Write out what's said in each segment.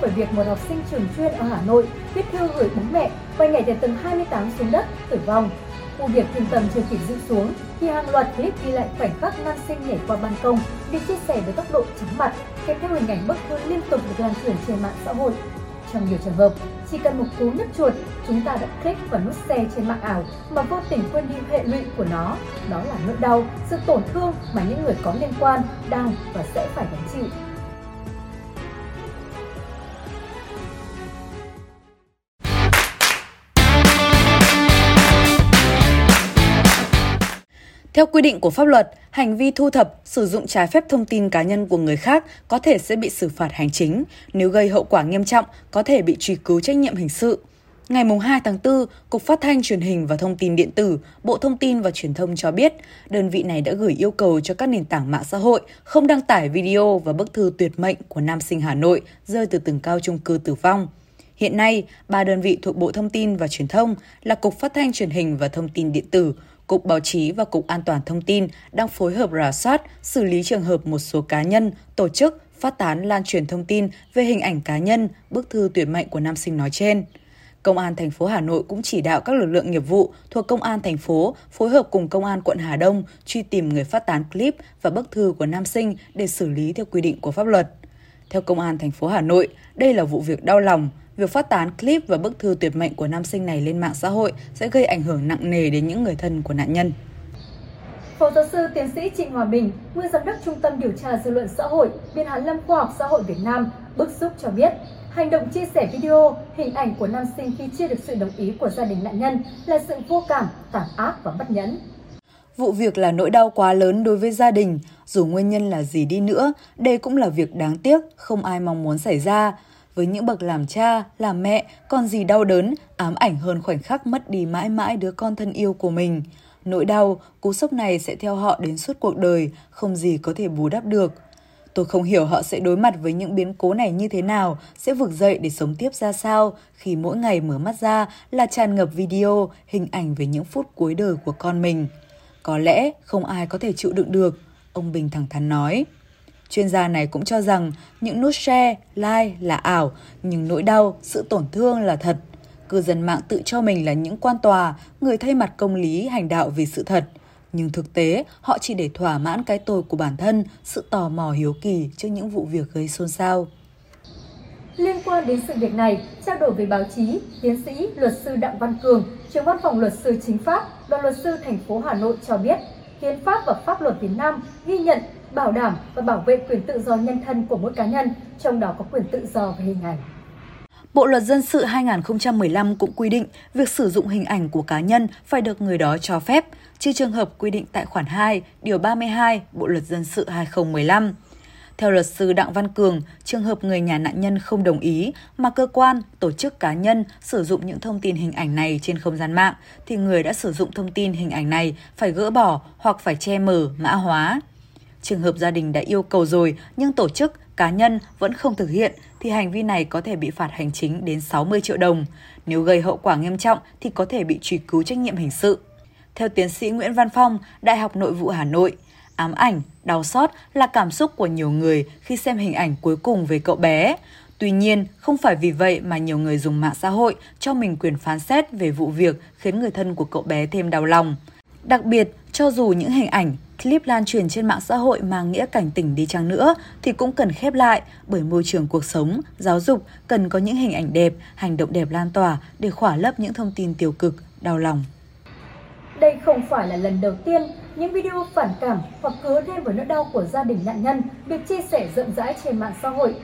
về việc một học sinh trường chuyên ở Hà Nội viết thư gửi bố mẹ và nhảy từ tầng 28 xuống đất tử vong. Vụ việc thương tâm chưa kịp giữ xuống thì hàng loạt clip ghi lại khoảnh khắc nam sinh nhảy qua ban công được chia sẻ với tốc độ chóng mặt, kèm theo hình ảnh bức thư liên tục được lan truyền trên mạng xã hội. Trong nhiều trường hợp, chỉ cần một cú nhấp chuột, chúng ta đã click vào nút xe trên mạng ảo mà vô tình quên đi hệ lụy của nó. Đó là nỗi đau, sự tổn thương mà những người có liên quan đang và sẽ phải gánh chịu. Theo quy định của pháp luật, hành vi thu thập, sử dụng trái phép thông tin cá nhân của người khác có thể sẽ bị xử phạt hành chính, nếu gây hậu quả nghiêm trọng có thể bị truy cứu trách nhiệm hình sự. Ngày 2 tháng 4, Cục Phát thanh Truyền hình và Thông tin Điện tử, Bộ Thông tin và Truyền thông cho biết, đơn vị này đã gửi yêu cầu cho các nền tảng mạng xã hội không đăng tải video và bức thư tuyệt mệnh của nam sinh Hà Nội rơi từ tầng cao trung cư tử vong. Hiện nay, ba đơn vị thuộc Bộ Thông tin và Truyền thông là Cục Phát thanh Truyền hình và Thông tin Điện tử, Cục Báo chí và Cục An toàn Thông tin đang phối hợp rà soát, xử lý trường hợp một số cá nhân, tổ chức phát tán lan truyền thông tin về hình ảnh cá nhân, bức thư tuyệt mệnh của nam sinh nói trên. Công an thành phố Hà Nội cũng chỉ đạo các lực lượng nghiệp vụ thuộc Công an thành phố phối hợp cùng Công an quận Hà Đông truy tìm người phát tán clip và bức thư của nam sinh để xử lý theo quy định của pháp luật. Theo Công an thành phố Hà Nội, đây là vụ việc đau lòng, việc phát tán clip và bức thư tuyệt mệnh của nam sinh này lên mạng xã hội sẽ gây ảnh hưởng nặng nề đến những người thân của nạn nhân. Phó giáo sư tiến sĩ Trịnh Hòa Bình, nguyên giám đốc Trung tâm Điều tra Dư luận Xã hội, Viện Hàn lâm Khoa học Xã hội Việt Nam, bức xúc cho biết, hành động chia sẻ video, hình ảnh của nam sinh khi chưa được sự đồng ý của gia đình nạn nhân là sự vô cảm, tàn ác và bất nhẫn. Vụ việc là nỗi đau quá lớn đối với gia đình, dù nguyên nhân là gì đi nữa, đây cũng là việc đáng tiếc, không ai mong muốn xảy ra với những bậc làm cha, làm mẹ, còn gì đau đớn, ám ảnh hơn khoảnh khắc mất đi mãi mãi đứa con thân yêu của mình. Nỗi đau, cú sốc này sẽ theo họ đến suốt cuộc đời, không gì có thể bù đắp được. Tôi không hiểu họ sẽ đối mặt với những biến cố này như thế nào, sẽ vực dậy để sống tiếp ra sao khi mỗi ngày mở mắt ra là tràn ngập video, hình ảnh về những phút cuối đời của con mình. Có lẽ không ai có thể chịu đựng được, ông Bình thẳng thắn nói. Chuyên gia này cũng cho rằng những nút share, like là ảo, nhưng nỗi đau, sự tổn thương là thật. Cư dân mạng tự cho mình là những quan tòa, người thay mặt công lý hành đạo vì sự thật. Nhưng thực tế, họ chỉ để thỏa mãn cái tôi của bản thân, sự tò mò hiếu kỳ trước những vụ việc gây xôn xao. Liên quan đến sự việc này, trao đổi với báo chí, tiến sĩ luật sư Đặng Văn Cường, trưởng văn phòng luật sư chính pháp, đoàn luật sư thành phố Hà Nội cho biết, hiến pháp và pháp luật Việt Nam ghi nhận bảo đảm và bảo vệ quyền tự do nhân thân của mỗi cá nhân, trong đó có quyền tự do về hình ảnh. Bộ luật dân sự 2015 cũng quy định việc sử dụng hình ảnh của cá nhân phải được người đó cho phép, trừ trường hợp quy định tại khoản 2, điều 32 Bộ luật dân sự 2015. Theo luật sư Đặng Văn Cường, trường hợp người nhà nạn nhân không đồng ý mà cơ quan, tổ chức cá nhân sử dụng những thông tin hình ảnh này trên không gian mạng thì người đã sử dụng thông tin hình ảnh này phải gỡ bỏ hoặc phải che mở, mã hóa. Trường hợp gia đình đã yêu cầu rồi nhưng tổ chức, cá nhân vẫn không thực hiện thì hành vi này có thể bị phạt hành chính đến 60 triệu đồng. Nếu gây hậu quả nghiêm trọng thì có thể bị truy cứu trách nhiệm hình sự. Theo tiến sĩ Nguyễn Văn Phong, Đại học Nội vụ Hà Nội, ám ảnh, đau xót là cảm xúc của nhiều người khi xem hình ảnh cuối cùng về cậu bé. Tuy nhiên, không phải vì vậy mà nhiều người dùng mạng xã hội cho mình quyền phán xét về vụ việc khiến người thân của cậu bé thêm đau lòng. Đặc biệt, cho dù những hình ảnh, clip lan truyền trên mạng xã hội mang nghĩa cảnh tỉnh đi chăng nữa thì cũng cần khép lại bởi môi trường cuộc sống, giáo dục cần có những hình ảnh đẹp, hành động đẹp lan tỏa để khỏa lấp những thông tin tiêu cực, đau lòng. Đây không phải là lần đầu tiên những video phản cảm hoặc cứa thêm vào nỗi đau của gia đình nạn nhân được chia sẻ rộng rãi trên mạng xã hội.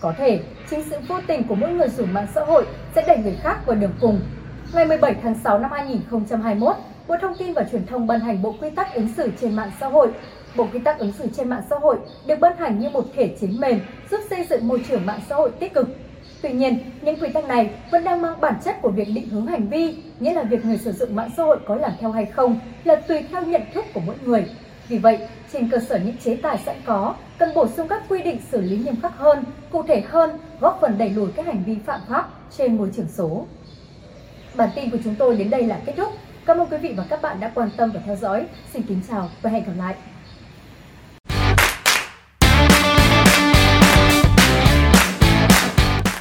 Có thể, chính sự vô tình của mỗi người dùng mạng xã hội sẽ đẩy người khác vào đường cùng. Ngày 17 tháng 6 năm 2021, Bộ Thông tin và Truyền thông ban hành Bộ Quy tắc ứng xử trên mạng xã hội. Bộ Quy tắc ứng xử trên mạng xã hội được ban hành như một thể chế mềm giúp xây dựng môi trường mạng xã hội tích cực. Tuy nhiên, những quy tắc này vẫn đang mang bản chất của việc định hướng hành vi, nghĩa là việc người sử dụng mạng xã hội có làm theo hay không là tùy theo nhận thức của mỗi người. Vì vậy, trên cơ sở những chế tài sẵn có, cần bổ sung các quy định xử lý nghiêm khắc hơn, cụ thể hơn, góp phần đẩy lùi các hành vi phạm pháp trên môi trường số. Bản tin của chúng tôi đến đây là kết thúc. Cảm ơn quý vị và các bạn đã quan tâm và theo dõi. Xin kính chào và hẹn gặp lại.